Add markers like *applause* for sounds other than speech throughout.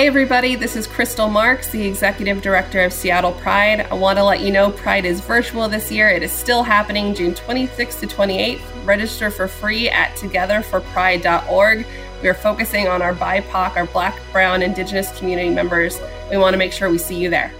Hey, everybody, this is Crystal Marks, the Executive Director of Seattle Pride. I want to let you know Pride is virtual this year. It is still happening June 26th to 28th. Register for free at togetherforpride.org. We are focusing on our BIPOC, our Black, Brown, Indigenous community members. We want to make sure we see you there.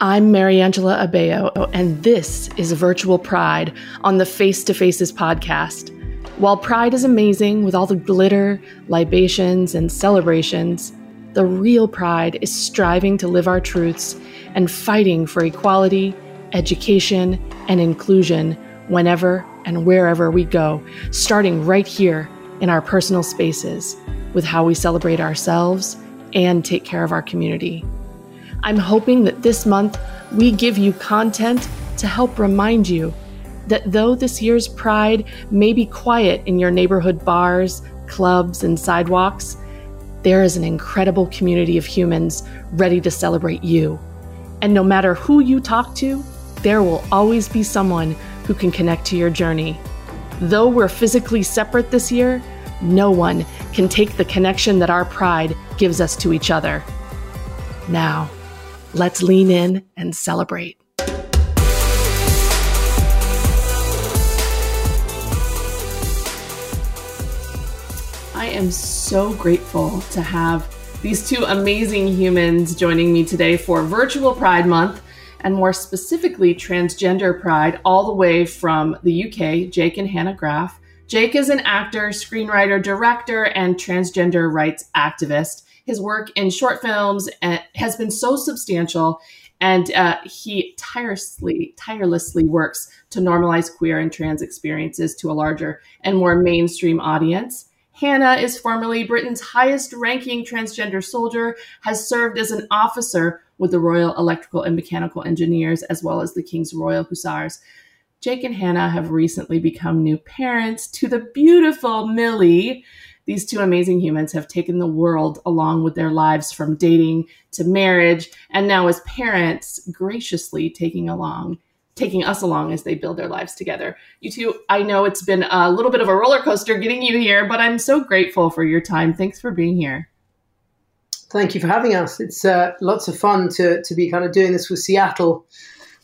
I'm Mariangela Abeo, and this is Virtual Pride on the Face to Faces podcast. While Pride is amazing with all the glitter, libations, and celebrations, the real pride is striving to live our truths and fighting for equality, education, and inclusion whenever and wherever we go, starting right here in our personal spaces with how we celebrate ourselves and take care of our community. I'm hoping that this month we give you content to help remind you that though this year's Pride may be quiet in your neighborhood bars, clubs, and sidewalks, there is an incredible community of humans ready to celebrate you. And no matter who you talk to, there will always be someone who can connect to your journey. Though we're physically separate this year, no one can take the connection that our pride gives us to each other. Now, let's lean in and celebrate. I am so grateful to have these two amazing humans joining me today for Virtual Pride Month and more specifically Transgender Pride, all the way from the UK, Jake and Hannah Graf. Jake is an actor, screenwriter, director, and transgender rights activist. His work in short films uh, has been so substantial, and uh, he tirelessly, tirelessly works to normalize queer and trans experiences to a larger and more mainstream audience. Hannah is formerly Britain's highest ranking transgender soldier, has served as an officer with the Royal Electrical and Mechanical Engineers, as well as the King's Royal Hussars. Jake and Hannah have recently become new parents to the beautiful Millie. These two amazing humans have taken the world along with their lives from dating to marriage, and now as parents, graciously taking along taking us along as they build their lives together. You two, I know it's been a little bit of a roller coaster getting you here, but I'm so grateful for your time. Thanks for being here. Thank you for having us. It's uh, lots of fun to, to be kind of doing this with Seattle.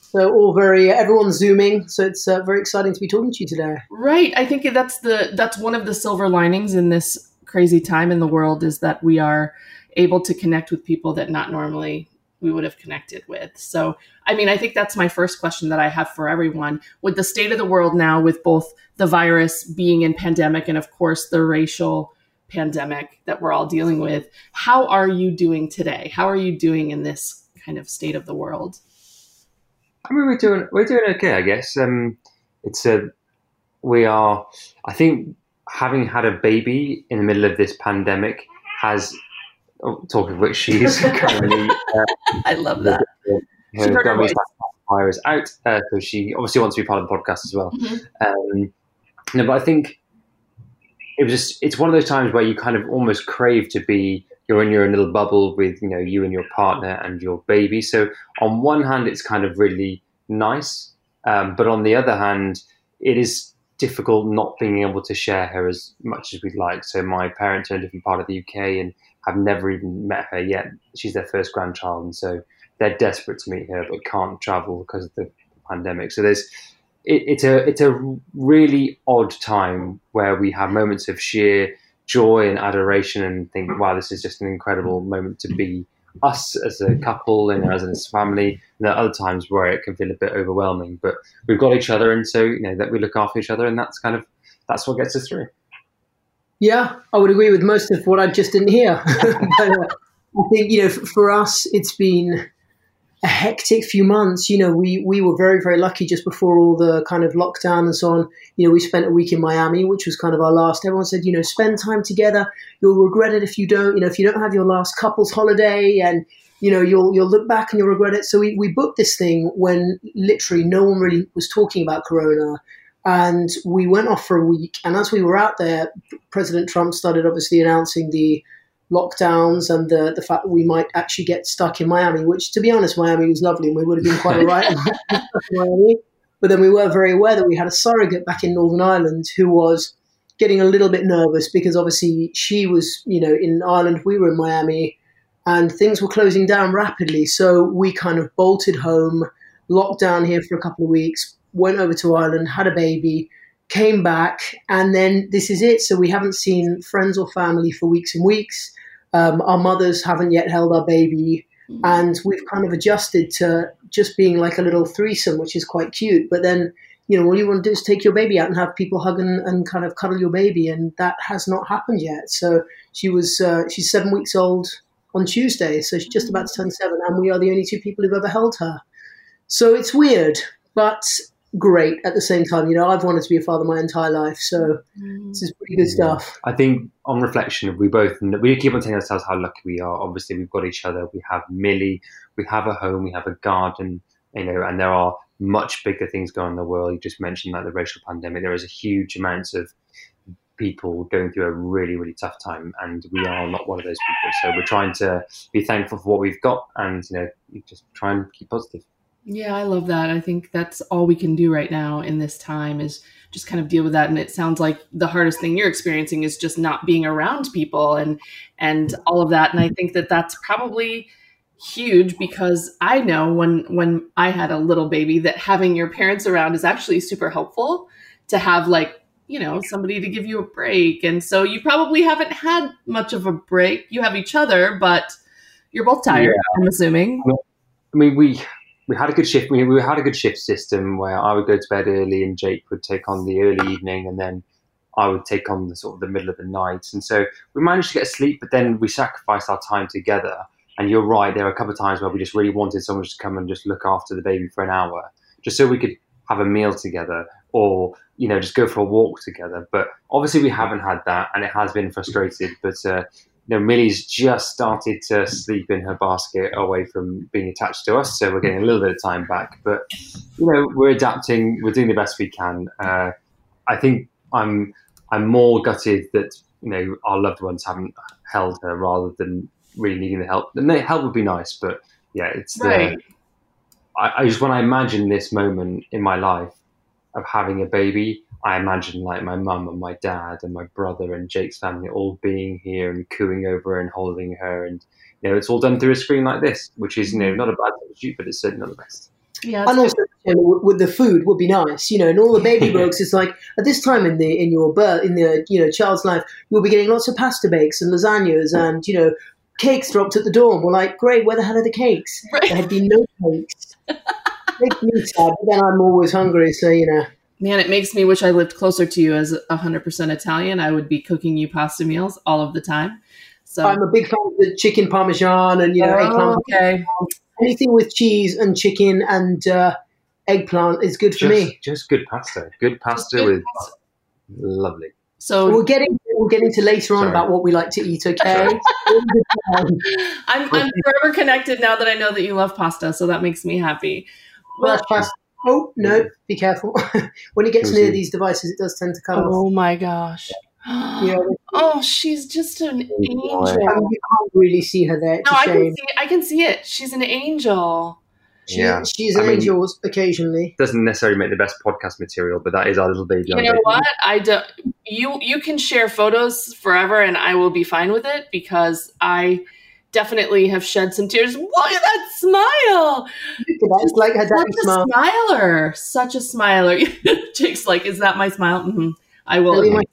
So all very everyone's zooming, so it's uh, very exciting to be talking to you today. Right. I think that's the that's one of the silver linings in this crazy time in the world is that we are able to connect with people that not normally we would have connected with. So, I mean, I think that's my first question that I have for everyone. With the state of the world now, with both the virus being in pandemic and, of course, the racial pandemic that we're all dealing with, how are you doing today? How are you doing in this kind of state of the world? I mean, we're doing we're doing okay, I guess. Um, it's a we are. I think having had a baby in the middle of this pandemic has oh, talking of which, she's *laughs* currently. Uh, I love that. Her, her fire is out, uh, so she obviously wants to be part of the podcast as well. Mm-hmm. Um, no, but I think it was just it's one of those times where you kind of almost crave to be you're in your own little bubble with you know you and your partner and your baby. So on one hand, it's kind of really nice, um, but on the other hand, it is difficult not being able to share her as much as we'd like. So my parents are in a different part of the UK, and have never even met her yet. She's their first grandchild, and so they're desperate to meet her, but can't travel because of the pandemic. So there's it, it's a it's a really odd time where we have moments of sheer joy and adoration, and think, wow, this is just an incredible moment to be us as a couple and as a family. And there are other times where it can feel a bit overwhelming, but we've got each other, and so you know that we look after each other, and that's kind of that's what gets us through. Yeah, I would agree with most of what I just didn't hear. *laughs* but, uh, I think you know, for, for us, it's been a hectic few months. You know, we we were very very lucky just before all the kind of lockdown and so on. You know, we spent a week in Miami, which was kind of our last. Everyone said, you know, spend time together. You'll regret it if you don't. You know, if you don't have your last couples holiday, and you know, you'll you'll look back and you'll regret it. So we we booked this thing when literally no one really was talking about Corona. And we went off for a week. And as we were out there, President Trump started obviously announcing the lockdowns and the, the fact that we might actually get stuck in Miami, which, to be honest, Miami was lovely and we would have been quite *laughs* all right Miami. But then we were very aware that we had a surrogate back in Northern Ireland who was getting a little bit nervous because obviously she was, you know, in Ireland, we were in Miami, and things were closing down rapidly. So we kind of bolted home, locked down here for a couple of weeks, went over to Ireland, had a baby, came back, and then this is it. So we haven't seen friends or family for weeks and weeks. Um, our mothers haven't yet held our baby, mm. and we've kind of adjusted to just being like a little threesome, which is quite cute. But then you know, all you want to do is take your baby out and have people hug and, and kind of cuddle your baby, and that has not happened yet. So she was uh, she's seven weeks old on Tuesday, so she's just about to turn seven, and we are the only two people who've ever held her. So it's weird, but great at the same time. You know, I've wanted to be a father my entire life, so mm. this is pretty good stuff. I think on reflection, we both we keep on telling ourselves how lucky we are. Obviously, we've got each other. We have Millie. We have a home. We have a garden. You know, and there are much bigger things going on in the world. You just mentioned like the racial pandemic. There is a huge amount of people going through a really, really tough time, and we are not one of those people. So we're trying to be thankful for what we've got, and you know, just try and keep positive. Yeah, I love that. I think that's all we can do right now in this time is just kind of deal with that. And it sounds like the hardest thing you're experiencing is just not being around people and and all of that. And I think that that's probably huge because I know when when I had a little baby that having your parents around is actually super helpful to have like you know somebody to give you a break and so you probably haven't had much of a break you have each other but you're both tired yeah. i'm assuming i mean we we had a good shift we, we had a good shift system where i would go to bed early and jake would take on the early evening and then I would take on the sort of the middle of the night. And so we managed to get sleep, but then we sacrificed our time together. And you're right, there were a couple of times where we just really wanted someone to come and just look after the baby for an hour, just so we could have a meal together or, you know, just go for a walk together. But obviously we haven't had that and it has been frustrated. But, uh, you know, Millie's just started to sleep in her basket away from being attached to us. So we're getting a little bit of time back. But, you know, we're adapting, we're doing the best we can. Uh, I think I'm, I'm more gutted that, you know, our loved ones haven't held her rather than really needing the help. And the help would be nice, but yeah, it's right. the. I, I just when I imagine this moment in my life of having a baby, I imagine like my mum and my dad and my brother and Jake's family all being here and cooing over her and holding her, and you know it's all done through a screen like this, which is you know not a bad thing but it's certainly not the best. Yeah, and also you know, with the food would be nice, you know, and all the baby *laughs* books. It's like at this time in the in your birth in the you know child's life, you'll be getting lots of pasta bakes and lasagnas and you know cakes dropped at the door. We're like, great, where the hell are the cakes? Right. There had been no cakes. *laughs* makes me sad, but then I'm always hungry, so you know. Man, it makes me wish I lived closer to you as 100% Italian. I would be cooking you pasta meals all of the time. So I'm a big fan of the chicken parmesan and you know oh, Okay. Anything with cheese and chicken and uh, eggplant is good for just, me. Just good pasta. Good pasta good with pasta. lovely. So we're getting we're getting to later on Sorry. about what we like to eat. Okay. *laughs* I'm I'm forever connected now that I know that you love pasta, so that makes me happy. Well, pasta. Oh no! Be careful. *laughs* when it gets near these devices, it does tend to come oh off. my gosh. Yeah. *gasps* oh, she's just an oh, angel. I mean, you can't really see her there. It's no, I can see. I can see it. She's an angel. She, yeah, she's an I mean, angel occasionally. Doesn't necessarily make the best podcast material, but that is our little baby. You know baby. what? I do. You you can share photos forever, and I will be fine with it because I definitely have shed some tears. Look at that smile! That's like her such a smile. smiler, such a smiler. *laughs* Jake's like, "Is that my smile?" Mm-hmm. I will. Really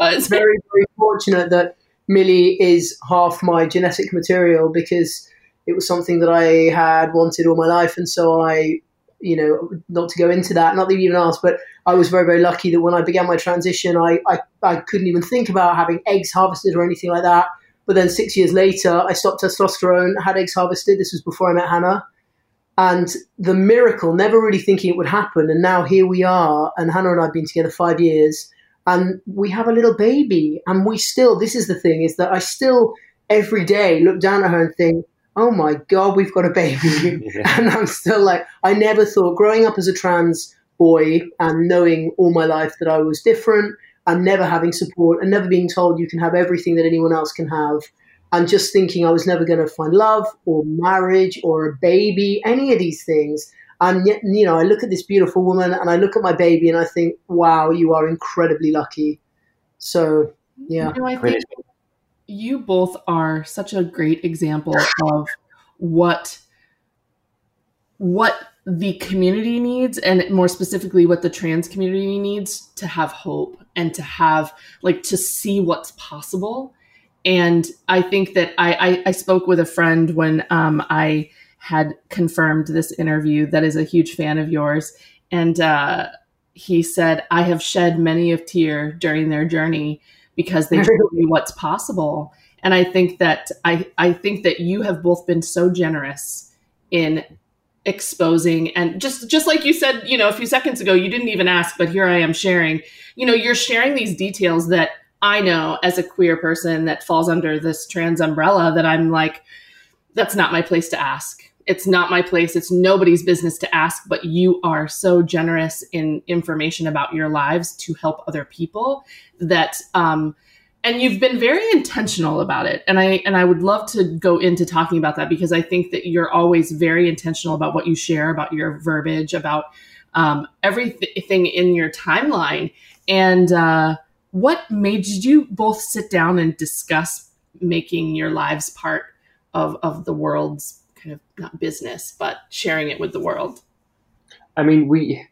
it's very *laughs* very fortunate that Millie is half my genetic material because it was something that I had wanted all my life, and so I, you know, not to go into that, not that you even asked, but I was very very lucky that when I began my transition, I I, I couldn't even think about having eggs harvested or anything like that. But then six years later, I stopped testosterone, had eggs harvested. This was before I met Hannah. And the miracle, never really thinking it would happen. And now here we are. And Hannah and I have been together five years. And we have a little baby. And we still, this is the thing, is that I still every day look down at her and think, oh my God, we've got a baby. yeah. *laughs* *laughs* And I'm still like, I never thought, growing up as a trans boy and knowing all my life that I was different and never having support and never being told you can have everything that anyone else can have. And just thinking I was never going to find love or marriage or a baby, any of these things. And yet, you know, I look at this beautiful woman and I look at my baby and I think, wow, you are incredibly lucky. So yeah, you know, I think you both are such a great example of what what the community needs and more specifically what the trans community needs to have hope and to have like to see what's possible. And i think that i i, I spoke with a friend when um, i had confirmed this interview that is a huge fan of yours. And uh, he said i have shed many of tear during their journey because they show me what's possible. And i think that i i think that you have both been so generous in exposing and just just like you said you know a few seconds ago you didn't even ask but here i am sharing. You know you're sharing these details that i know as a queer person that falls under this trans umbrella that i'm like that's not my place to ask. It's not my place. It's nobody's business to ask but you are so generous in information about your lives to help other people that um and you've been very intentional about it. And i and i would love to go into talking about that because i think that you're always very intentional about what you share about your verbiage about um, everything in your timeline. And uh, what made you both sit down and discuss making your lives part of of the world's kind of not business but sharing it with the world? I mean we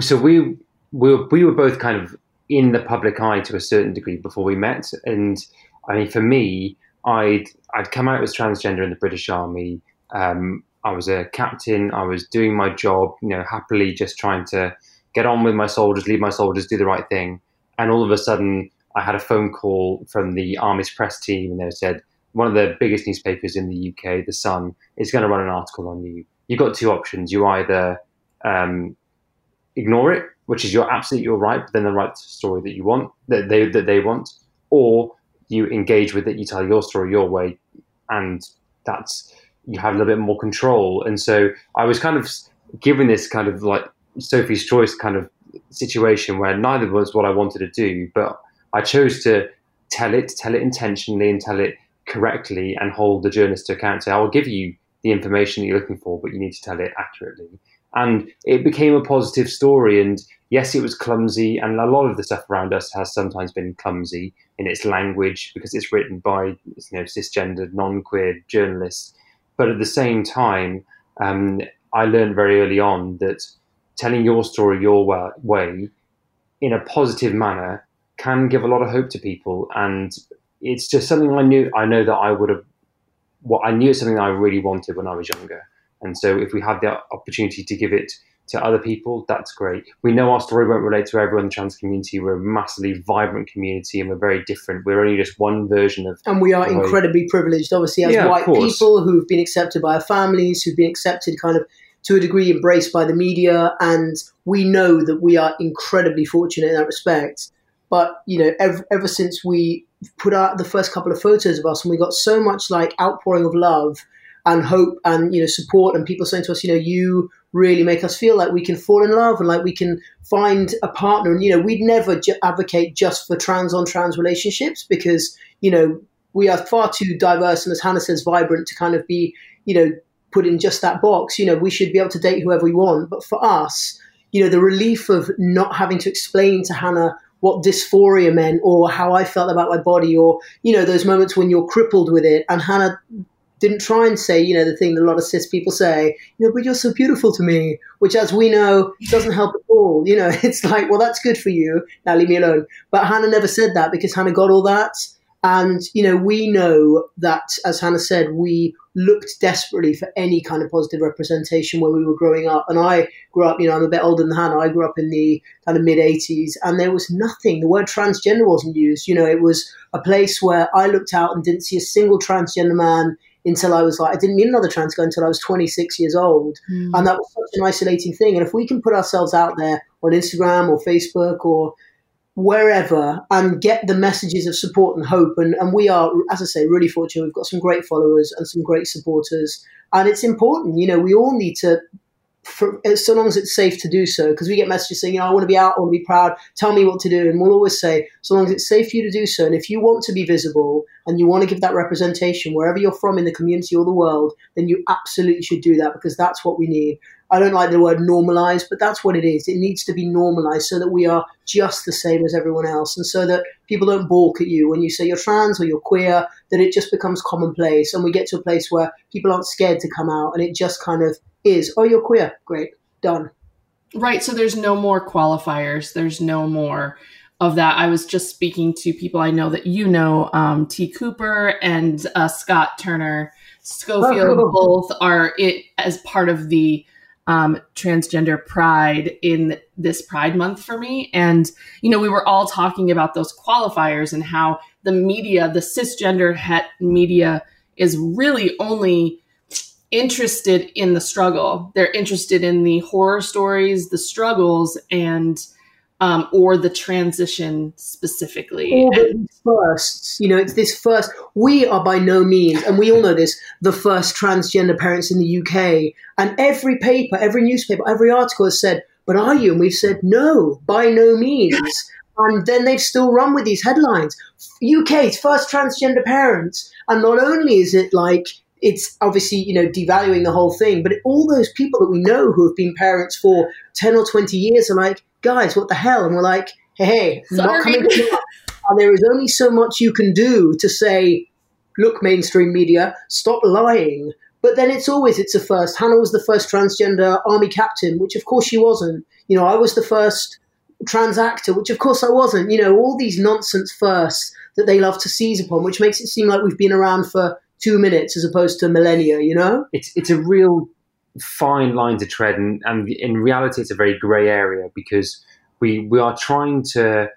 so we we were, we were both kind of in the public eye to a certain degree before we met. And I mean, for me, I'd I'd come out as transgender in the British Army. Um, I was a captain. I was doing my job, you know, happily just trying to get on with my soldiers, lead my soldiers, do the right thing. And all of a sudden, I had a phone call from the Army's press team, and they said one of the biggest newspapers in the UK, The Sun, is going to run an article on you. You've got two options. You either um, ignore it which is you're absolutely you're right, but then the right story that you want that they that they want, or you engage with it, you tell your story your way, and that's you have a little bit more control. And so I was kind of given this kind of like Sophie's choice kind of situation where neither was what I wanted to do, but I chose to tell it, tell it intentionally, and tell it correctly, and hold the journalist to account. So I will give you the information that you're looking for, but you need to tell it accurately and it became a positive story. And yes, it was clumsy, and a lot of the stuff around us has sometimes been clumsy in its language because it's written by you know cisgendered, non-queer journalists. But at the same time, um, I learned very early on that telling your story your way in a positive manner can give a lot of hope to people, and it's just something I knew. I know that I would have. What I knew it's something I really wanted when I was younger. And so if we have the opportunity to give it to other people, that's great. We know our story won't relate to everyone in the trans community. We're a massively vibrant community and we're very different. We're only just one version of. And we are incredibly privileged, obviously, as yeah, white people who've been accepted by our families, who've been accepted kind of to a degree embraced by the media. And we know that we are incredibly fortunate in that respect. But, you know, ever, ever since we put out the first couple of photos of us and we got so much like outpouring of love and hope and you know support and people saying to us, you know, you really make us feel like we can fall in love and like we can find a partner. And you know, we'd never ju- advocate just for trans on trans relationships because you know we are far too diverse and as Hannah says, vibrant to kind of be you know put in just that box. You know, we should be able to date whoever we want. But for us, you know, the relief of not having to explain to Hannah what dysphoria meant or how I felt about my body or, you know, those moments when you're crippled with it. And Hannah didn't try and say, you know, the thing that a lot of cis people say, you know, but you're so beautiful to me, which as we know doesn't help at all. You know, *laughs* it's like, well, that's good for you. Now leave me alone. But Hannah never said that because Hannah got all that. And, you know, we know that, as Hannah said, we looked desperately for any kind of positive representation when we were growing up. And I grew up, you know, I'm a bit older than Hannah. I grew up in the kind of mid 80s and there was nothing. The word transgender wasn't used. You know, it was a place where I looked out and didn't see a single transgender man until I was like, I didn't meet another trans guy until I was 26 years old. Mm. And that was such an isolating thing. And if we can put ourselves out there on Instagram or Facebook or wherever and get the messages of support and hope, and, and we are, as I say, really fortunate. We've got some great followers and some great supporters. And it's important, you know, we all need to for, so long as it's safe to do so, because we get messages saying, you know, I want to be out, I want to be proud, tell me what to do. And we'll always say, so long as it's safe for you to do so. And if you want to be visible and you want to give that representation wherever you're from in the community or the world, then you absolutely should do that because that's what we need. I don't like the word normalized, but that's what it is. It needs to be normalized so that we are just the same as everyone else, and so that people don't balk at you when you say you're trans or you're queer. That it just becomes commonplace, and we get to a place where people aren't scared to come out, and it just kind of is. Oh, you're queer, great, done. Right. So there's no more qualifiers. There's no more of that. I was just speaking to people I know that you know, um, T. Cooper and uh, Scott Turner Schofield. Oh, Both are it as part of the um, transgender pride in this Pride Month for me. And you know, we were all talking about those qualifiers and how the media, the cisgender het media, is really only interested in the struggle. They're interested in the horror stories, the struggles, and um, or the transition specifically. Firsts, you know, it's this first. We are by no means, and we all know this, the first transgender parents in the UK. And every paper, every newspaper, every article has said, "But are you?" And we've said, "No, by no means." and then they've still run with these headlines. UK's first transgender parents, and not only is it like it's obviously you know devaluing the whole thing but all those people that we know who have been parents for 10 or 20 years are like guys what the hell? And we're like hey, hey not coming to and *laughs* there is only so much you can do to say look mainstream media stop lying. But then it's always it's a first. Hannah was the first transgender army captain which of course she wasn't. You know i was the first trans actor which of course i wasn't. You know all these nonsense firsts that they love to seize upon which makes it seem like we've been around for two minutes as opposed to millennia, you know? It's, it's a real fine line to tread. And, and in reality, it's a very grey area because we, we are trying to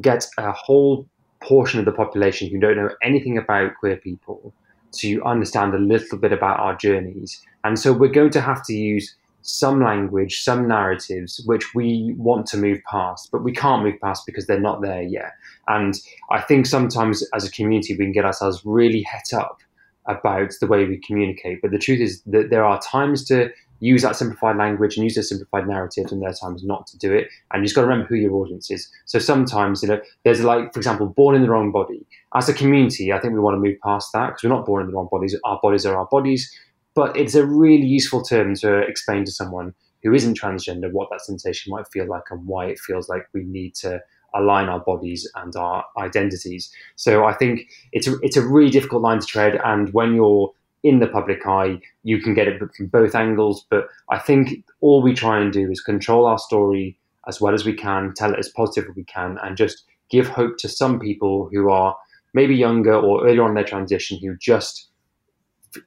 get a whole portion of the population who don't know anything about queer people to understand a little bit about our journeys. And so we're going to have to use some language, some narratives, which we want to move past, but we can't move past because they're not there yet. And I think sometimes as a community, we can get ourselves really het up about the way we communicate. But the truth is that there are times to use that simplified language and use those simplified narratives, and there are times not to do it. And you just got to remember who your audience is. So sometimes, you know, there's like, for example, born in the wrong body. As a community, I think we want to move past that because we're not born in the wrong bodies. Our bodies are our bodies. But it's a really useful term to explain to someone who isn't transgender what that sensation might feel like and why it feels like we need to align our bodies and our identities. So I think it's a, it's a really difficult line to tread. And when you're in the public eye, you can get it from both angles. But I think all we try and do is control our story as well as we can, tell it as positive as we can, and just give hope to some people who are maybe younger or earlier on their transition who just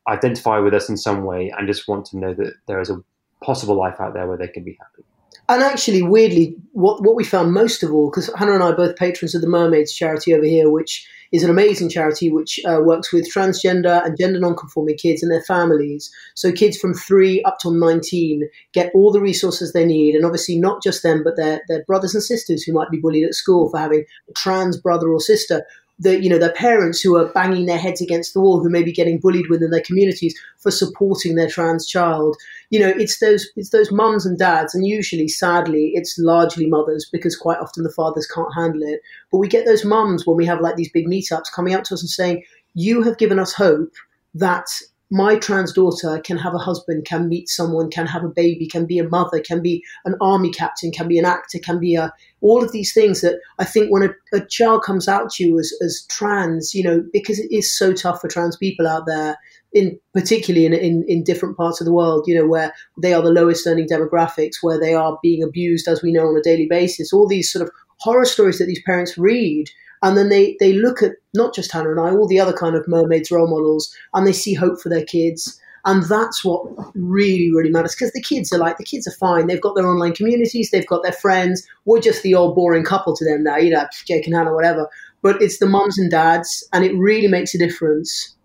identify with us in some way and just want to know that there is a possible life out there where they can be happy and actually, weirdly, what, what we found most of all, because Hannah and I are both patrons of the Mermaids charity over here, which is an amazing charity which uh, works with transgender and gender non-conforming kids and their families. So kids from three up to 19 get all the resources they need, and obviously not just them, but their, their brothers and sisters who might be bullied at school for having a trans brother or sister the you know their parents who are banging their heads against the wall who may be getting bullied within their communities for supporting their trans child. You know it's those it's those mums and dads and usually sadly it's largely mothers because quite often the fathers can't handle it. But we get those mums when we have like these big meetups coming up to us and saying you have given us hope that my trans daughter can have a husband, can meet someone, can have a baby, can be a mother, can be an army captain, can be an actor, can be a all of these things that I think when a, a child comes out to you as, as trans, you know, because it is so tough for trans people out there, in particularly in, in, in different parts of the world, you know, where they are the lowest earning demographics, where they are being abused, as we know, on a daily basis. All these sort of horror stories that these parents read and then they, they look at not just Hannah and I, all the other kind of mermaids role models, and they see hope for their kids. And that's what really, really matters because the kids are like, the kids are fine. They've got their online communities, they've got their friends. We're just the old boring couple to them now, you know, Jake and Hannah, whatever. But it's the mums and dads, and it really makes a difference,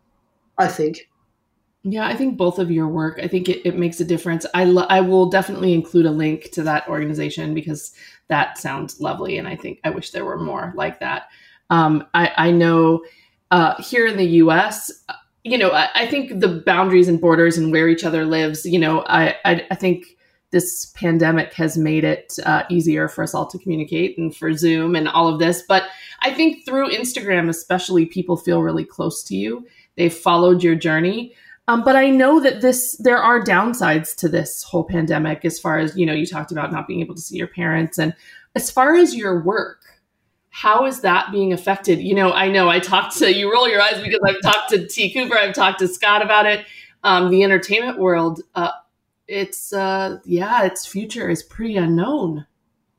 I think. Yeah, I think both of your work, I think it, it makes a difference. I, lo- I will definitely include a link to that organization because that sounds lovely. And I think I wish there were more like that. Um, I, I, know uh, here in the US, you know, I, I, think the boundaries and borders and where each other lives, you know, I, I, I think this pandemic has made it uh, easier for us all to communicate and for Zoom and all of this. But I think through Instagram, especially, people feel really close to you. They've followed your journey. Um, but I know that this there are downsides to this whole pandemic as far as you know you talked about not being able to see your parents and as far as your work how is that being affected? You know I know I talked to you roll your eyes because I've talked to T. Cooper I've talked to Scott about it. Um, the entertainment world uh, it's uh, yeah its future is pretty unknown.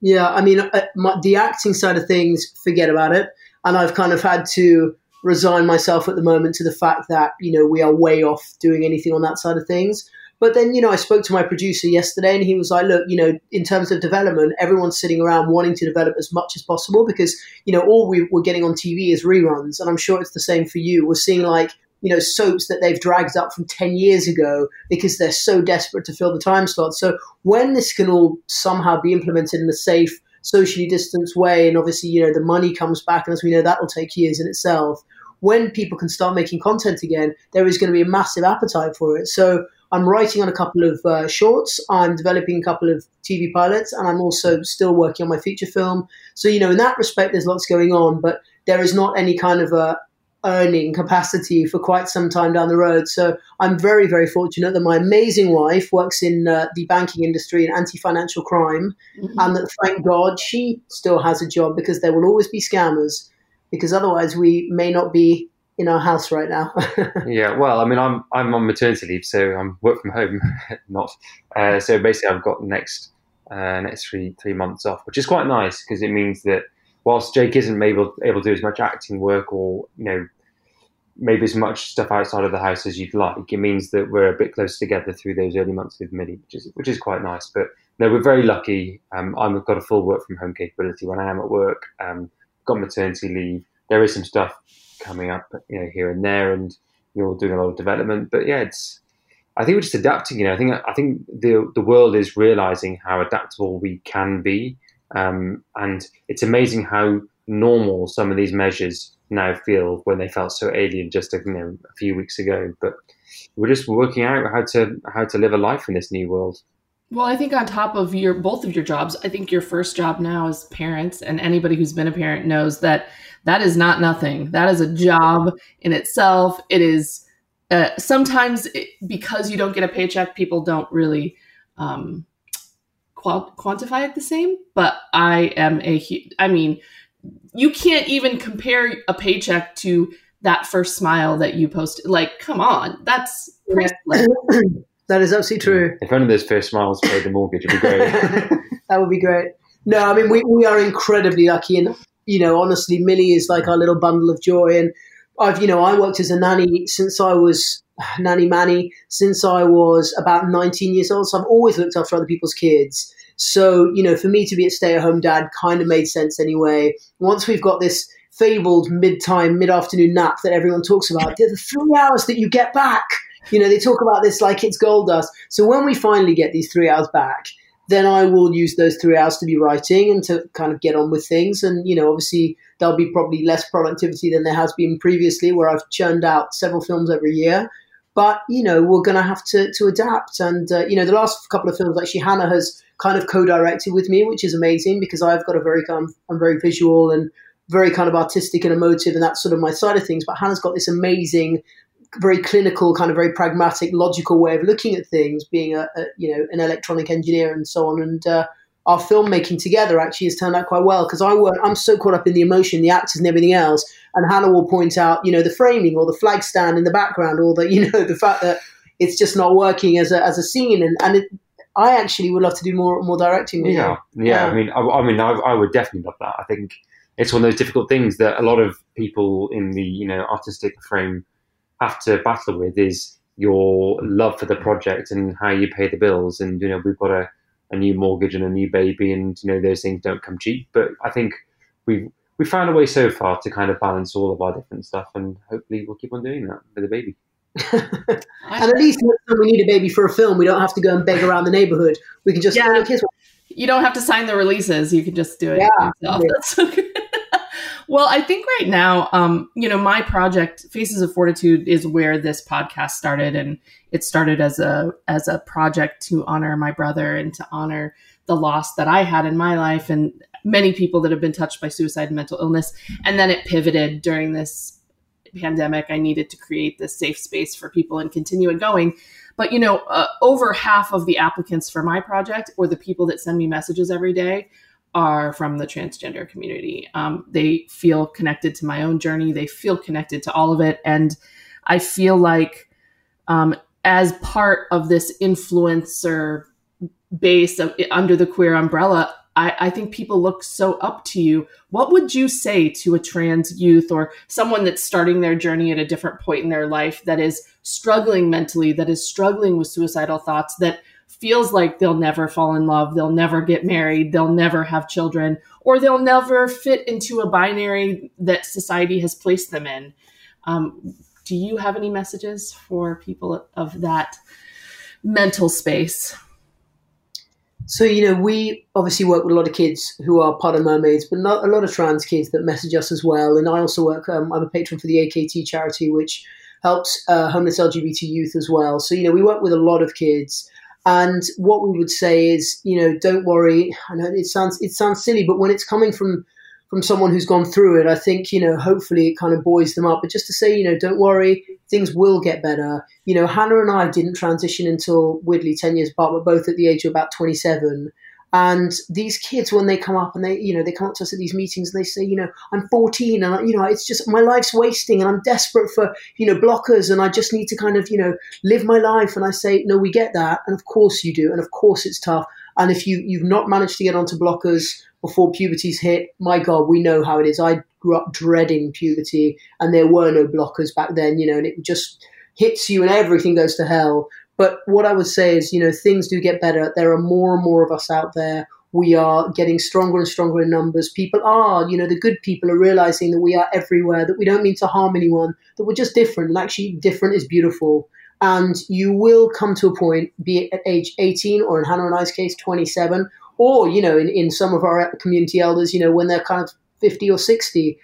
Yeah I mean uh, my, the acting side of things forget about it. And I've kind of had to resign myself at the moment to the fact that you know we are way off doing anything on that side of things. But then, you know, I spoke to my producer yesterday and he was like, look, you know, in terms of development, everyone's sitting around wanting to develop as much as possible because, you know, all we, we're getting on TV is reruns. And I'm sure it's the same for you. We're seeing like, you know, soaps that they've dragged up from 10 years ago because they're so desperate to fill the time slot. So when this can all somehow be implemented in a safe, socially distanced way, and obviously, you know, the money comes back, and as we know, that will take years in itself when people can start making content again, there is going to be a massive appetite for it. So I'm writing on a couple of uh, shorts. I'm developing a couple of TV pilots, and I'm also still working on my feature film. So you know, in that respect, there's lots going on, but there is not any kind of a earning capacity for quite some time down the road. So I'm very, very fortunate that my amazing wife works in uh, the banking industry and anti-financial crime, mm-hmm. and that thank God she still has a job because there will always be scammers because otherwise we may not be in our house right now. *laughs* yeah, well, I mean, I'm I'm on maternity leave, so I'm work from home, *laughs* not. Uh, so basically, I've got next uh, next three three months off, which is quite nice because it means that whilst Jake isn't able able to do as much acting work or you know maybe as much stuff outside of the house as you'd like, it means that we're a bit closer together through those early months with Millie, which is which is quite nice. But no, we're very lucky. Um, I've got a full work from home capability when I am at work. Um, got maternity leave. There is some stuff coming up, you know, here and there, and you're doing a lot of development. But yeah, it's. I think we're just adapting. You know, I think I think the the world is realizing how adaptable we can be, um, and it's amazing how normal some of these measures now feel when they felt so alien just you know, a few weeks ago. But we're just working out how to how to live a life in this new world. Well, I think on top of your both of your jobs, I think your first job now as parents, and anybody who's been a parent knows that that is not nothing. That is a job in itself. It is uh, sometimes it, because you don't get a paycheck, people don't really um, quantify it the same. But I am a, I mean, you can't even compare a paycheck to that first smile that you posted. Like, come on, that's priceless. *clears throat* That is absolutely true. If only those first smiles paid the mortgage, it'd be great. *laughs* that would be great. No, I mean we, we are incredibly lucky, and you know, honestly, Millie is like our little bundle of joy. And I've, you know, I worked as a nanny since I was *sighs* nanny manny since I was about 19 years old. So I've always looked after other people's kids. So you know, for me to be a stay-at-home dad kind of made sense anyway. Once we've got this fabled mid-time, mid-afternoon nap that everyone talks about, the three hours that you get back you know, they talk about this like it's gold dust. So when we finally get these three hours back, then I will use those three hours to be writing and to kind of get on with things. And, you know, obviously there'll be probably less productivity than there has been previously, where I've churned out several films every year. But, you know, we're going to have to, to adapt. And, uh, you know, the last couple of films, actually, Hannah has kind of co directed with me, which is amazing because I've got a very kind of, I'm very visual and very kind of artistic and emotive, and that's sort of my side of things. But Hannah's got this amazing very clinical, kind of very pragmatic, logical way of looking at things, being a, a you know an electronic engineer and so on. And uh, our filmmaking together actually has turned out quite well because I work, I'm so caught up in the emotion, the actors, and everything else. And Hannah will point out, you know, the framing or the flag stand in the background, or the *laughs* you know the fact that it's just not working as a as a scene. And and it, I actually would love to do more more directing. Yeah, yeah, yeah. I mean, I, I mean, I, I would definitely love that. I think it's one of those difficult things that a lot of people in the you know artistic frame have to battle with is your love for the project and how you pay the bills. And you know, we've got a, a new mortgage and a new baby, and you know, those things don't come cheap. But I think we've we found a way so far to kind of balance all of our different stuff, and hopefully we'll keep on doing that with the baby. *laughs* and at least when we need a baby for a film, we don't have to go and beg around the neighborhood. We can just yeah. You don't have to sign the releases. You can just do it yeah, yourself. Yeah. That's so good. *laughs* Well, I think right now, um, you know, my project Faces of Fortitude is where this podcast started, and it started as a as a project to honor my brother and to honor the loss that I had in my life, and many people that have been touched by suicide and mental illness. And then it pivoted during this pandemic, I needed to create this safe space for people and continue it going. But you know, uh, over half of the applicants for my project or the people that send me messages every day are from the transgender community. Um, they feel connected to my own journey. They feel connected to all of it, and I feel like um, as part of this influencer base of, under the queer umbrella, I, I, think people look so up to you. What would you say to a trans youth or someone that's starting their journey at a different point in their life that is struggling mentally, that is struggling with suicidal thoughts, that feels like they'll never fall in love, they'll never get married, they'll never have children, or they'll never fit into a binary that society has placed them in? Um, do you have any messages for people of that mental space? So, you know, we obviously work with a lot of kids who are part of Mermaids, but not a lot of trans kids that message us as well. And I also work, um, I'm a patron for the AKT charity, which helps uh, homeless LGBT youth as well. So, you know, we work with a lot of kids. And what we would say is, you know, don't worry. I know it sounds it sounds silly, but when it's coming from from someone who's gone through it, I think, you know, hopefully it kind of buoys them up. But just to say, you know, don't worry, things will get better. You know, Hannah and I didn't transition until weirdly 10 years apart, but both at the age of about 27. And these kids, when they come up and they, you know, they come up to us at these meetings and they say, you know, I'm 14 and, you know, it's just my life's wasting and I'm desperate for, you know, blockers and I just need to kind of, you know, live my life. And I say, no, we get that. And of course you do. And of course it's tough. And if you, you've not managed to get onto blockers before puberty's hit, my God, we know how it is. I grew up dreading puberty, and there were no blockers back then, you know, and it just hits you and everything goes to hell. But what I would say is, you know, things do get better. There are more and more of us out there. We are getting stronger and stronger in numbers. People are, you know, the good people are realizing that we are everywhere, that we don't mean to harm anyone, that we're just different. And actually, different is beautiful. And you will come to a point, be it at age 18 or in Hannah and I's case, 27, or you know in, in some of our community elders you know when they're kind of 50 or 60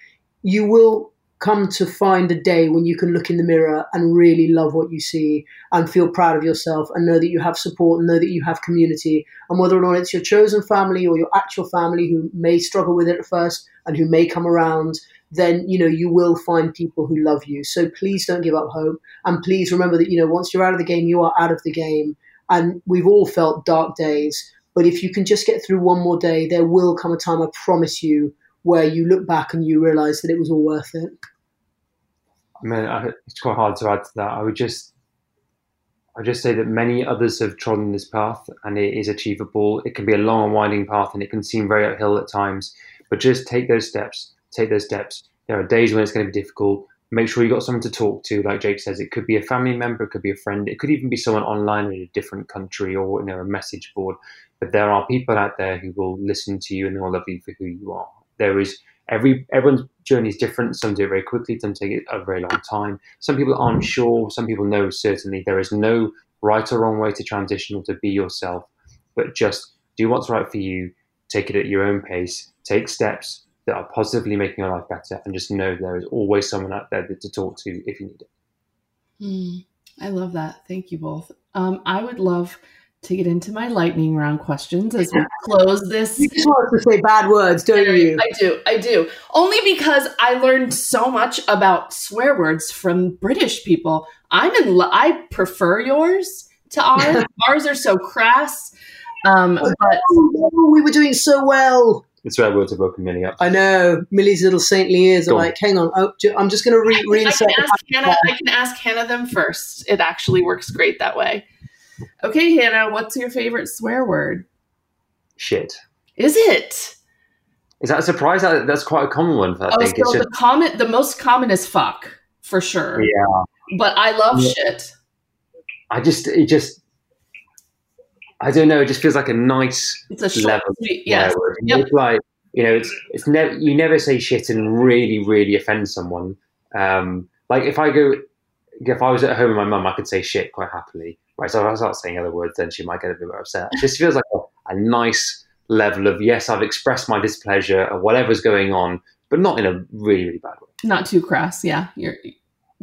you will come to find a day when you can look in the mirror and really love what you see and feel proud of yourself and know that you have support and know that you have community. And whether or not it's your chosen family or your actual family who may struggle with it at first and who may come around then you know you will find people who love you so please don't give up hope and please remember that you know once you're out of the game you are out of the game and we've all felt dark days but if you can just get through one more day, there will come a time, I promise you, where you look back and you realize that it was all worth it. I mean, it's quite hard to add to that. I would just, I would just say that many others have trodden this path, and it is achievable. It can be a long and winding path, and it can seem very uphill at times. But just take those steps. Take those steps. There are days when it's going to be difficult make sure you've got someone to talk to. Like Jake says, it could be a family member, it could be a friend, it could even be someone online in a different country or you know a message board. But there are people out there who will listen to you and they will love you for who you are. There is every everyone's journey is different. Some do it very quickly, some take it a very long time. Some people aren't sure. Some people know certainly there is no right or wrong way to transition or to be yourself. But just do what's right for you. Take it at your own pace. Take steps that are positively making your life better, and just know there is always someone out there to talk to if you need it. Mm, I love that. Thank you both. Um, I would love to get into my lightning round questions as we *laughs* close this. You just want to say bad words, don't I, you? I do. I do. Only because I learned so much about swear words from British people. I'm in. Lo- I prefer yours to *laughs* ours. ours are so crass. Um, but oh, we were doing so well. It's where words have woken Millie up. I know. Millie's little saintly ears are like, hang on, oh, I'm just going to re- reinsert. I can, ask Hannah, I can ask Hannah them first. It actually works great that way. Okay, Hannah, what's your favorite swear word? Shit. Is it? Is that a surprise? that's quite a common one. I oh, think. So the common, the most common is fuck for sure. Yeah. But I love yeah. shit. I just, it just, I don't know. It just feels like a nice it's a short, level. Yeah. Yep. It's like you know, it's it's never you never say shit and really really offend someone. Um, like if I go, if I was at home with my mum, I could say shit quite happily. Right, so if I start saying other words, then she might get a bit more upset. It just feels like a, a nice level of yes, I've expressed my displeasure or whatever's going on, but not in a really really bad way. Not too crass. Yeah, you're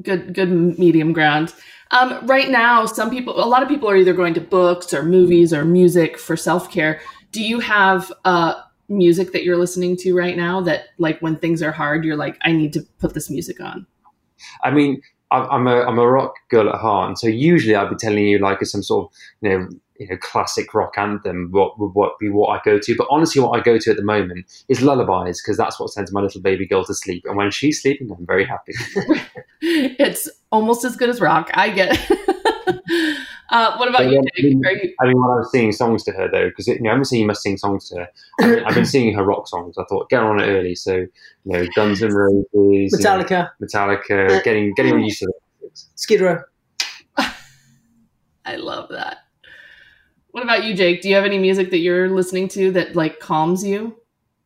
good good medium ground. Um, right now, some people, a lot of people are either going to books or movies or music for self care. Do you have uh, music that you're listening to right now that, like, when things are hard, you're like, I need to put this music on? I mean, I'm a I'm a rock girl at heart, and so usually I'd be telling you like some sort of you know you know classic rock anthem what would what be what I go to. But honestly, what I go to at the moment is lullabies because that's what sends my little baby girl to sleep. And when she's sleeping, I'm very happy. *laughs* it's almost as good as rock. I get. *laughs* uh, what about you, Jake? You- I mean, when I was singing songs to her though, because you know, I haven't seen you must sing songs to her. I mean, I've been *laughs* singing her rock songs. I thought get on it early. So you know, Guns N' Roses, Metallica, you know, Metallica, getting getting used to it. Skid Row. *laughs* I love that. What about you, Jake? Do you have any music that you're listening to that like calms you?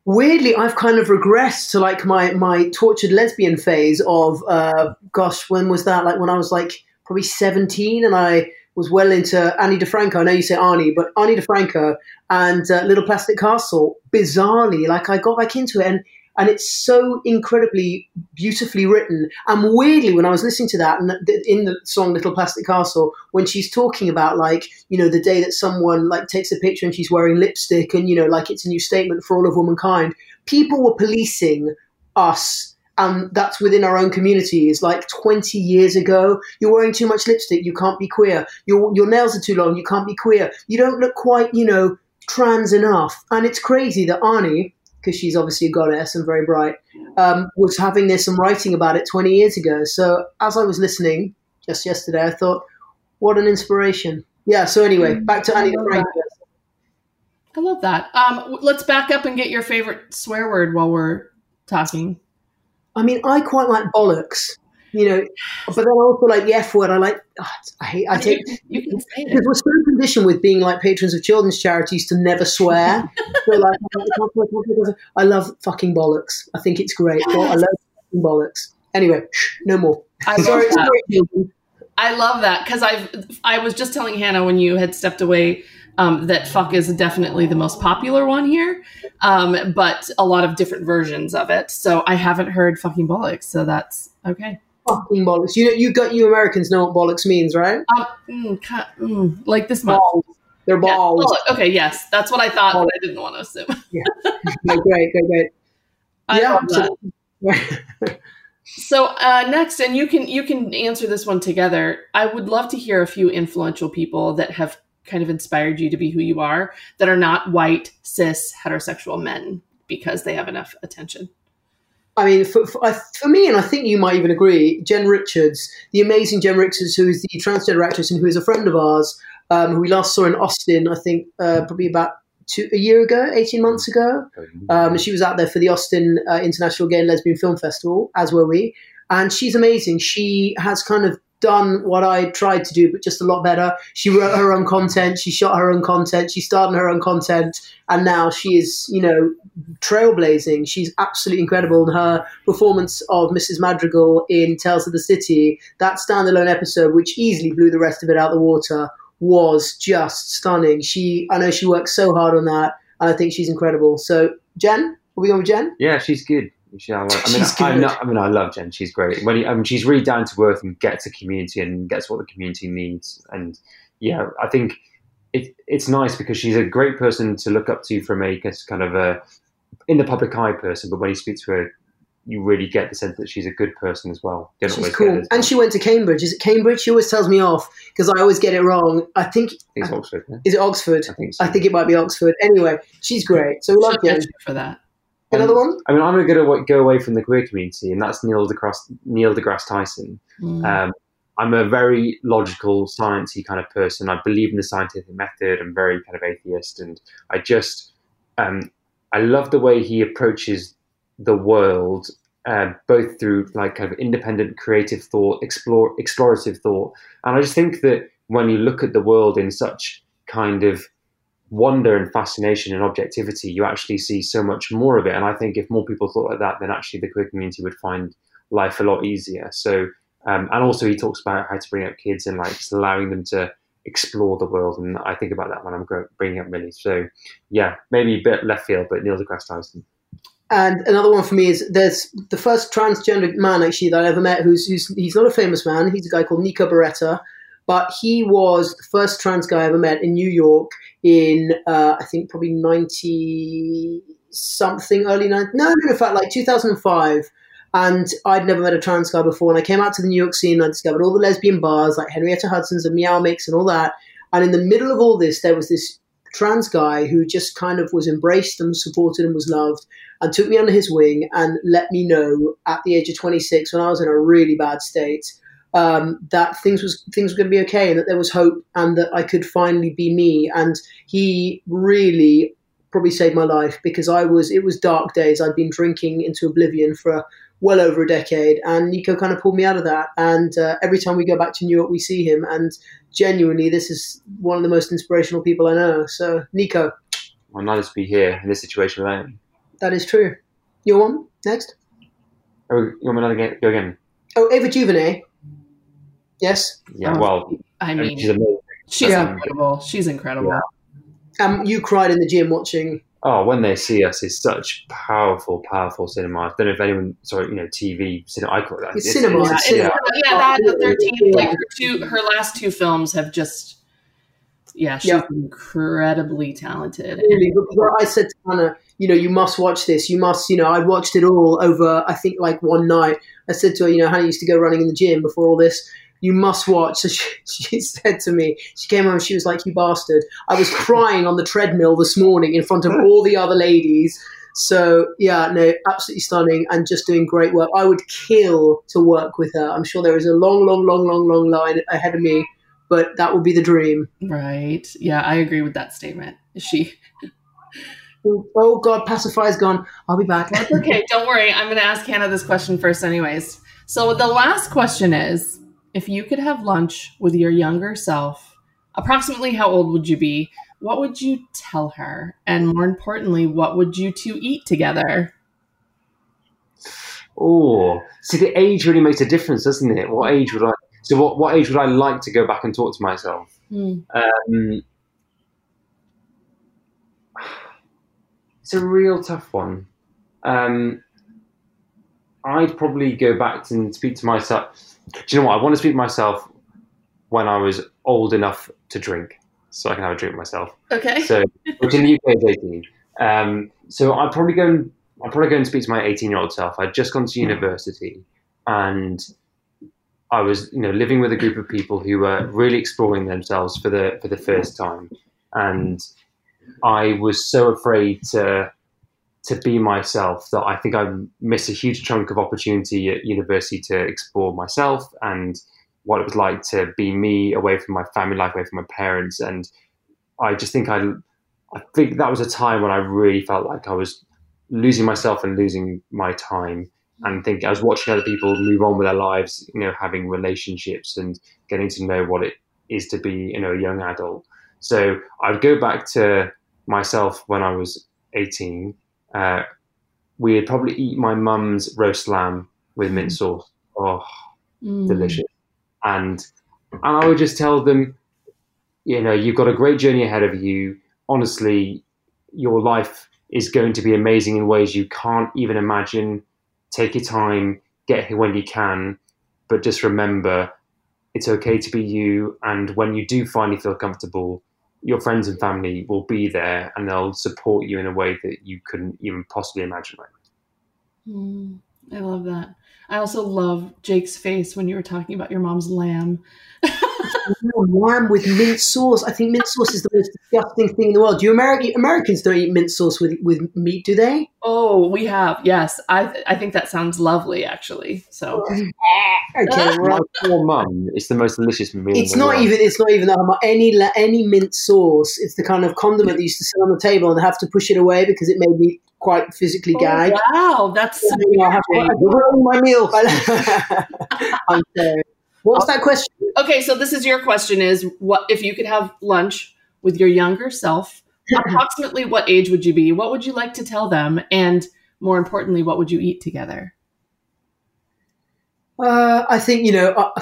Weirdly, I've kind of regressed to like my my tortured lesbian phase of uh, gosh, when was that? Like when I was like probably seventeen, and I was well into Ani DiFranco. I know you say Ani, but Ani DiFranco and uh, Little Plastic Castle. Bizarrely, like I got back into it, and and it's so incredibly beautifully written. And weirdly, when I was listening to that, and in the song "Little Plastic Castle," when she's talking about like you know the day that someone like takes a picture and she's wearing lipstick, and you know like it's a new statement for all of womankind, people were policing us. And that's within our own communities. Like 20 years ago, you're wearing too much lipstick, you can't be queer. Your, your nails are too long, you can't be queer. You don't look quite, you know, trans enough. And it's crazy that Ani, because she's obviously a goddess and very bright, um, was having this and writing about it 20 years ago. So as I was listening just yesterday, I thought, what an inspiration. Yeah, so anyway, back to Ani DiFranco. I love that. Um, let's back up and get your favorite swear word while we're talking. I mean, I quite like bollocks you know, but then I also like the F word. I like, oh, I hate, I take, you can say it. Because we're so conditioned with being like patrons of children's charities to never swear. *laughs* so like, I love fucking bollocks. I think it's great. I love fucking bollocks. Anyway, no more. I sorry, sorry, I love that because I've I was just telling Hannah when you had stepped away um, that fuck is definitely the most popular one here, um, but a lot of different versions of it. So I haven't heard fucking bollocks, so that's okay fucking bollocks. You know, you got you Americans know what bollocks means, right? Um, mm, mm, like this much. Balls. They're balls. Yeah, okay, yes, that's what I thought, balls. but I didn't want to assume. *laughs* yeah, no, great, great, great. I yeah, *laughs* so uh, next, and you can you can answer this one together. I would love to hear a few influential people that have kind of inspired you to be who you are that are not white cis heterosexual men because they have enough attention. I mean, for, for, for, me, and I think you might even agree, Jen Richards, the amazing Jen Richards, who is the transgender actress and who is a friend of ours, um, who we last saw in Austin, I think uh, probably about two, a year ago, 18 months ago. Um, she was out there for the Austin uh, International Gay and Lesbian Film Festival, as were we. And she's amazing. She has kind of done what I tried to do, but just a lot better. She wrote her own content, she shot her own content, she starred in her own content, and now she is, you know, trailblazing. She's absolutely incredible. And her performance of Mrs. Madrigal in Tales of the City, that standalone episode, which easily blew the rest of it out the water, was just stunning. She, I know she worked so hard on that, and I think she's incredible. So, Jen, are we going with Jen? Yeah, she's good. I, I mean, I, *laughs* know, I mean, I love Jen. She's great. When I mean, she's really down to earth and gets the community and gets what the community needs. And yeah, I think it, it's nice because she's a great person to look up to from a kind of a in the public eye person. But when you speak to her, you really get the sense that she's a good person as well. she's cool, and she went to Cambridge. Is it Cambridge? She always tells me off because I always get it wrong. I think, I think it's Oxford. Yeah? Is it Oxford? I think so. I think it might be Oxford. Anyway, she's great. So we love Jen for that. Another one? I mean, I'm going to go away from the queer community, and that's Neil deGrasse, Neil deGrasse Tyson. Mm. Um, I'm a very logical, sciencey kind of person. I believe in the scientific method. I'm very kind of atheist, and I just um, I love the way he approaches the world, uh, both through like kind of independent, creative thought, explore, explorative thought, and I just think that when you look at the world in such kind of wonder and fascination and objectivity, you actually see so much more of it. And I think if more people thought like that, then actually the queer community would find life a lot easier. So, um, and also he talks about how to bring up kids and like just allowing them to explore the world. And I think about that when I'm bringing up Millie. So, yeah, maybe a bit left field, but Neil deGrasse Tyson. And another one for me is there's the first transgender man actually that I ever met who's, who's he's not a famous man. He's a guy called Nico Beretta but he was the first trans guy I ever met in New York in, uh, I think, probably 90 something, early 90, no, in fact, like 2005. And I'd never met a trans guy before. And I came out to the New York scene and I discovered all the lesbian bars like Henrietta Hudson's and Meow Mix and all that. And in the middle of all this, there was this trans guy who just kind of was embraced and supported and was loved and took me under his wing and let me know at the age of 26 when I was in a really bad state um, that things was things were going to be okay and that there was hope and that I could finally be me. And he really probably saved my life because I was it was dark days. I'd been drinking into oblivion for well over a decade, and Nico kind of pulled me out of that. And uh, every time we go back to New York, we see him, and genuinely, this is one of the most inspirational people I know. So, Nico, I'm nice to be here in this situation with him. That is true. Your one next. Oh, you want me to go again? Oh, Ava DuVernay. Yes. Yeah. Well, I mean, she's amazing. She's yeah. incredible. She's incredible. Yeah. Um, you cried in the gym watching. Oh, when they see us, it's such powerful, powerful cinema. I don't know if anyone, sorry, you know, TV cinema. I call it that. It's, it's cinema. It's, yeah, yeah, that the thirteenth, like her two, her last two films have just, yeah, she's yeah. incredibly talented. Really, I said to Hannah, you know, you must watch this. You must, you know, I watched it all over. I think like one night. I said to her, you know, Hannah used to go running in the gym before all this you must watch. So she, *laughs* she, said to me, she came home, she was like, you bastard. I was crying on the treadmill this morning in front of all the other ladies. So yeah, no, absolutely stunning and just doing great work. I would kill to work with her. I'm sure there is a long, long, long, long, long line ahead of me, but that would be the dream. Right. Yeah, I agree with that statement. Is she? *laughs* Oh God, pacify's gone. I'll be back. Okay. Don't worry. I'm going to ask Hannah this question first, anyways. So the last question is if you could have lunch with your younger self, approximately how old would you be? What would you tell her? And more importantly, what would you two eat together? Oh, see, the age really makes a difference, doesn't it? What age would I? So, what, what age would I like to go back and talk to myself? Hmm. Um, it's a real tough one. Um, I'd probably go back and speak to myself do you know what? I want to speak to myself when I was old enough to drink, so I can have a drink myself. Okay. So, which in the UK is 18. Um, so I'd probably go and I'd probably go and speak to my 18 year old self. I'd just gone to university, and I was, you know, living with a group of people who were really exploring themselves for the for the first time, and I was so afraid to to be myself that I think I missed a huge chunk of opportunity at university to explore myself and what it was like to be me away from my family life, away from my parents. And I just think I, I think that was a time when I really felt like I was losing myself and losing my time. And think I was watching other people move on with their lives, you know, having relationships and getting to know what it is to be, you know, a young adult. So I'd go back to myself when I was 18 uh, we'd probably eat my mum's roast lamb with mint mm. sauce. Oh, mm. delicious! And and I would just tell them, you know, you've got a great journey ahead of you. Honestly, your life is going to be amazing in ways you can't even imagine. Take your time, get here when you can, but just remember, it's okay to be you. And when you do finally feel comfortable, your friends and family will be there and they'll support you in a way that you couldn't even possibly imagine. Mm, I love that. I also love Jake's face when you were talking about your mom's lamb. *laughs* lamb with mint sauce. I think mint sauce is the most disgusting thing in the world. Do you American Americans don't eat mint sauce with with meat, do they? Oh, we have. Yes, I I think that sounds lovely, actually. So, *laughs* okay, right. poor mum. It's the most delicious meal. It's not even. It's not even that. Any any mint sauce. It's the kind of condiment that used to sit on the table and have to push it away because it made me quite physically oh, gag. Wow, that's so I have to, my meal. *laughs* I'm sorry. What was that question? Okay, so this is your question: Is what if you could have lunch with your younger self? *laughs* approximately what age would you be? What would you like to tell them? And more importantly, what would you eat together? Uh, I think you know, uh,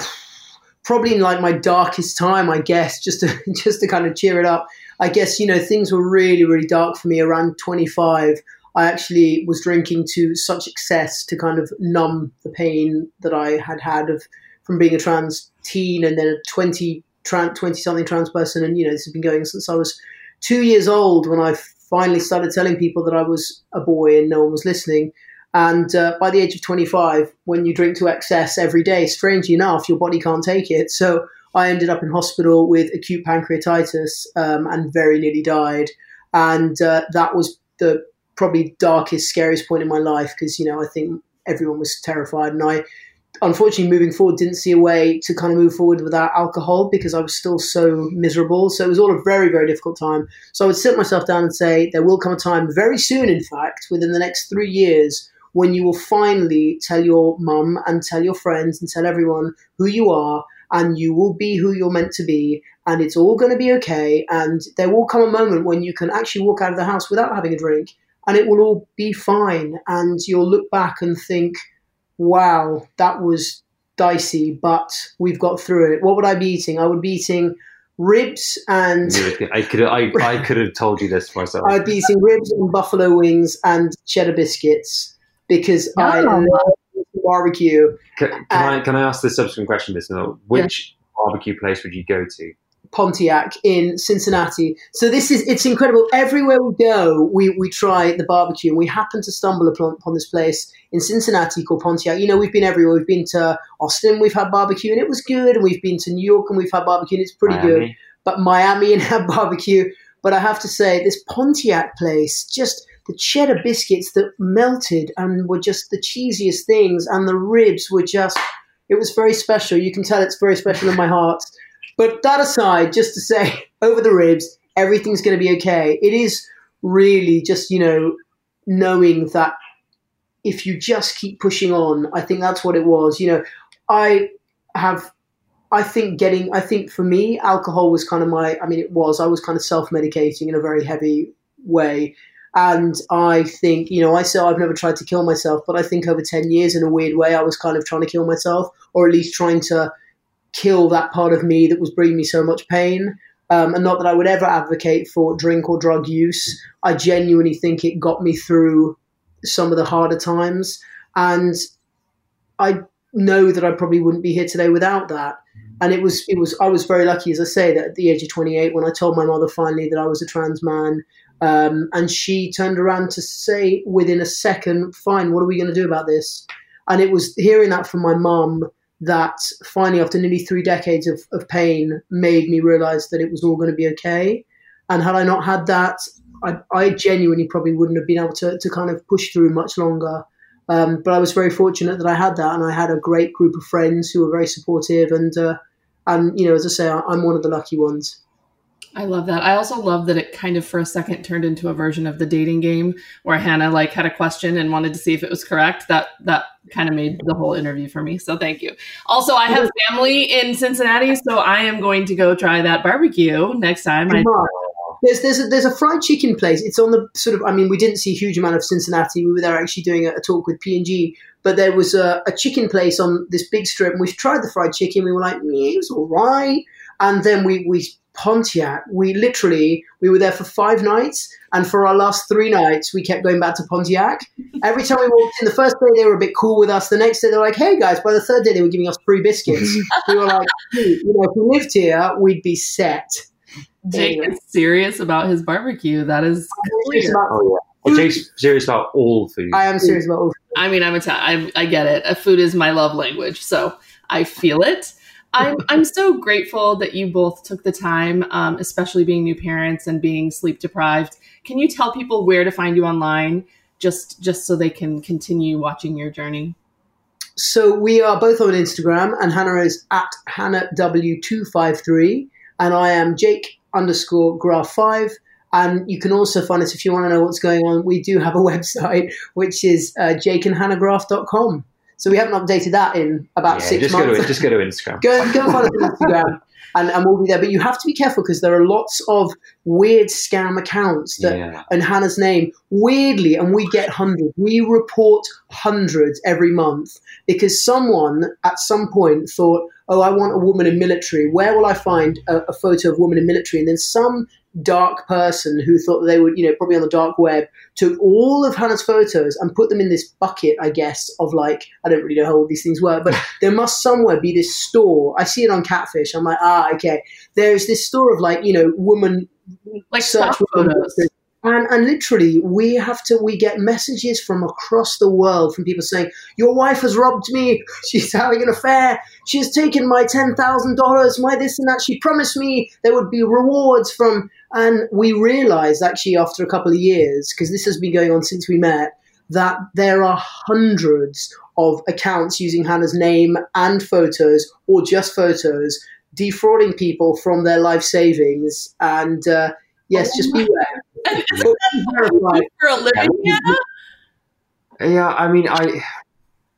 probably in like my darkest time, I guess, just to *laughs* just to kind of cheer it up. I guess you know things were really really dark for me around 25. I actually was drinking to such excess to kind of numb the pain that I had had of from being a trans teen and then a 20 trans 20 something trans person and you know this has been going since I was 2 years old when I finally started telling people that I was a boy and no one was listening And uh, by the age of 25, when you drink to excess every day, strangely enough, your body can't take it. So I ended up in hospital with acute pancreatitis um, and very nearly died. And uh, that was the probably darkest, scariest point in my life because, you know, I think everyone was terrified. And I, unfortunately, moving forward, didn't see a way to kind of move forward without alcohol because I was still so miserable. So it was all a very, very difficult time. So I would sit myself down and say, there will come a time very soon, in fact, within the next three years, when you will finally tell your mum and tell your friends and tell everyone who you are and you will be who you're meant to be and it's all going to be okay and there will come a moment when you can actually walk out of the house without having a drink and it will all be fine and you'll look back and think wow that was dicey but we've got through it what would i be eating i would be eating ribs and I could I, I could have told you this myself. I'd be eating ribs and buffalo wings and cheddar biscuits because I oh, love barbecue. Can, can I can I ask the subsequent question, listener? Uh, which yeah. barbecue place would you go to? Pontiac in Cincinnati. So this is it's incredible. Everywhere we go, we, we try the barbecue, and we happen to stumble upon, upon this place in Cincinnati called Pontiac. You know, we've been everywhere. We've been to Austin, we've had barbecue, and it was good. And we've been to New York, and we've had barbecue, and it's pretty Miami. good. But Miami and had barbecue. But I have to say, this Pontiac place just the cheddar biscuits that melted and were just the cheesiest things, and the ribs were just, it was very special. You can tell it's very special in my heart. But that aside, just to say, *laughs* over the ribs, everything's going to be okay. It is really just, you know, knowing that if you just keep pushing on, I think that's what it was. You know, I have, I think getting, I think for me, alcohol was kind of my, I mean, it was, I was kind of self medicating in a very heavy way. And I think, you know, I say I've never tried to kill myself, but I think over 10 years, in a weird way, I was kind of trying to kill myself, or at least trying to kill that part of me that was bringing me so much pain. Um, and not that I would ever advocate for drink or drug use. I genuinely think it got me through some of the harder times. And I know that I probably wouldn't be here today without that. And it was, it was, I was very lucky, as I say, that at the age of 28, when I told my mother finally that I was a trans man, um, and she turned around to say within a second, fine, what are we going to do about this? And it was hearing that from my mum that finally, after nearly three decades of, of pain, made me realize that it was all going to be okay. And had I not had that, I, I genuinely probably wouldn't have been able to, to kind of push through much longer. Um, but I was very fortunate that I had that, and I had a great group of friends who were very supportive. And uh, and you know, as I say, I'm one of the lucky ones. I love that. I also love that it kind of for a second turned into a version of the dating game where Hannah like had a question and wanted to see if it was correct. That that kind of made the whole interview for me. So thank you. Also, I have family in Cincinnati, so I am going to go try that barbecue next time. I- there's there's a, there's a fried chicken place. It's on the sort of. I mean, we didn't see a huge amount of Cincinnati. We were there actually doing a, a talk with P and G, but there was a, a, chicken place on this big strip, and we tried the fried chicken. We were like, yeah, it was all right. And then we we Pontiac. We literally we were there for five nights, and for our last three nights, we kept going back to Pontiac. Every time we walked in, the first day they were a bit cool with us. The next day they're like, "Hey guys!" By the third day, they were giving us free biscuits. *laughs* we were like, "You know, if we lived here, we'd be set." Jake anyway. is serious about his barbecue. That is clear. oh yeah. Jake's serious about all food. I am serious about all food. I mean, I'm Italian. I, I get it. Food is my love language, so I feel it. I'm I'm so grateful that you both took the time, um, especially being new parents and being sleep deprived. Can you tell people where to find you online, just just so they can continue watching your journey? So we are both on Instagram, and Hannah is at Hannah W two five three, and I am Jake underscore Graf five. And you can also find us if you want to know what's going on. We do have a *laughs* website, which is uh, jakeandhannahgraf.com. So we haven't updated that in about yeah, six just months. Go to, just go to Instagram. go, go and follow us on Instagram. *laughs* And, and, we'll be there. But you have to be careful because there are lots of weird scam accounts that yeah. and Hannah's name weirdly, and we get hundreds. We report hundreds every month because someone at some point thought, "Oh, I want a woman in military. Where will I find a, a photo of a woman in military?" And then some dark person who thought they would, you know, probably on the dark web, took all of Hannah's photos and put them in this bucket, I guess, of like, I don't really know how all these things work, but *laughs* there must somewhere be this store. I see it on Catfish. I'm like, ah, okay. There's this store of like, you know, woman like search photos. And, and literally, we have to, we get messages from across the world from people saying, Your wife has robbed me. *laughs* She's having an affair. She's taken my $10,000, my this and that. She promised me there would be rewards from. And we realized actually after a couple of years, because this has been going on since we met, that there are hundreds of accounts using Hannah's name and photos or just photos defrauding people from their life savings. And uh, yes, oh just beware. For a living, yeah. yeah, I mean, I.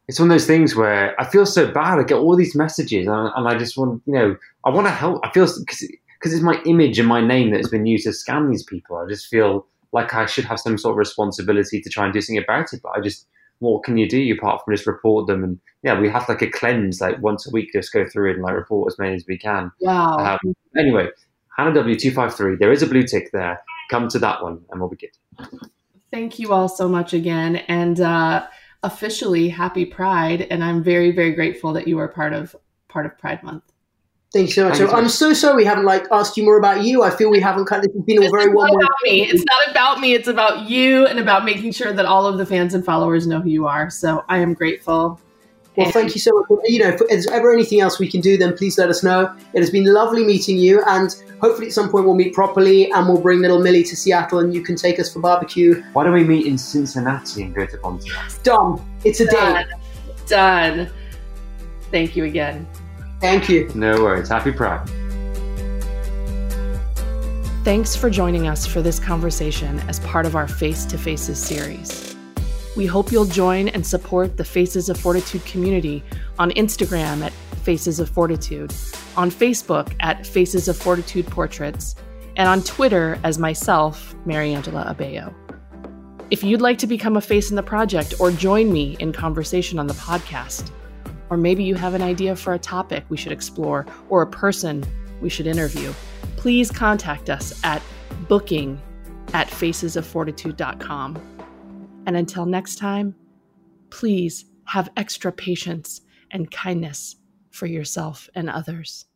It's one of those things where I feel so bad. I get all these messages, and, and I just want, you know, I want to help. I feel because because it's my image and my name that has been used to scam these people. I just feel like I should have some sort of responsibility to try and do something about it. But I just, what can you do apart from just report them? And yeah, we have like a cleanse, like once a week, just go through it and like report as many as we can. Wow. Um, anyway, Hannah W two five three. There is a blue tick there. Come to that one, and we'll be good. Thank you all so much again, and uh, officially happy Pride. And I'm very, very grateful that you are part of part of Pride Month. Thank you so much. So I'm so sorry we haven't like asked you more about you. I feel we haven't kind of been all very well. About me. It's not about me. It's about you and about making sure that all of the fans and followers know who you are. So I am grateful. Well, thank you so much. You know, if there's ever anything else we can do, then please let us know. It has been lovely meeting you, and hopefully at some point we'll meet properly, and we'll bring little Millie to Seattle, and you can take us for barbecue. Why don't we meet in Cincinnati and go to Pontiac? Done. It's a Done. Done. Thank you again. Thank you. No worries. Happy Pride. Thanks for joining us for this conversation as part of our Face to Faces series. We hope you'll join and support the Faces of Fortitude community on Instagram at Faces of Fortitude, on Facebook at Faces of Fortitude Portraits, and on Twitter as myself, Mariangela Abeo. If you'd like to become a face in the project or join me in conversation on the podcast, or maybe you have an idea for a topic we should explore or a person we should interview, please contact us at booking at facesoffortitude.com. And until next time, please have extra patience and kindness for yourself and others.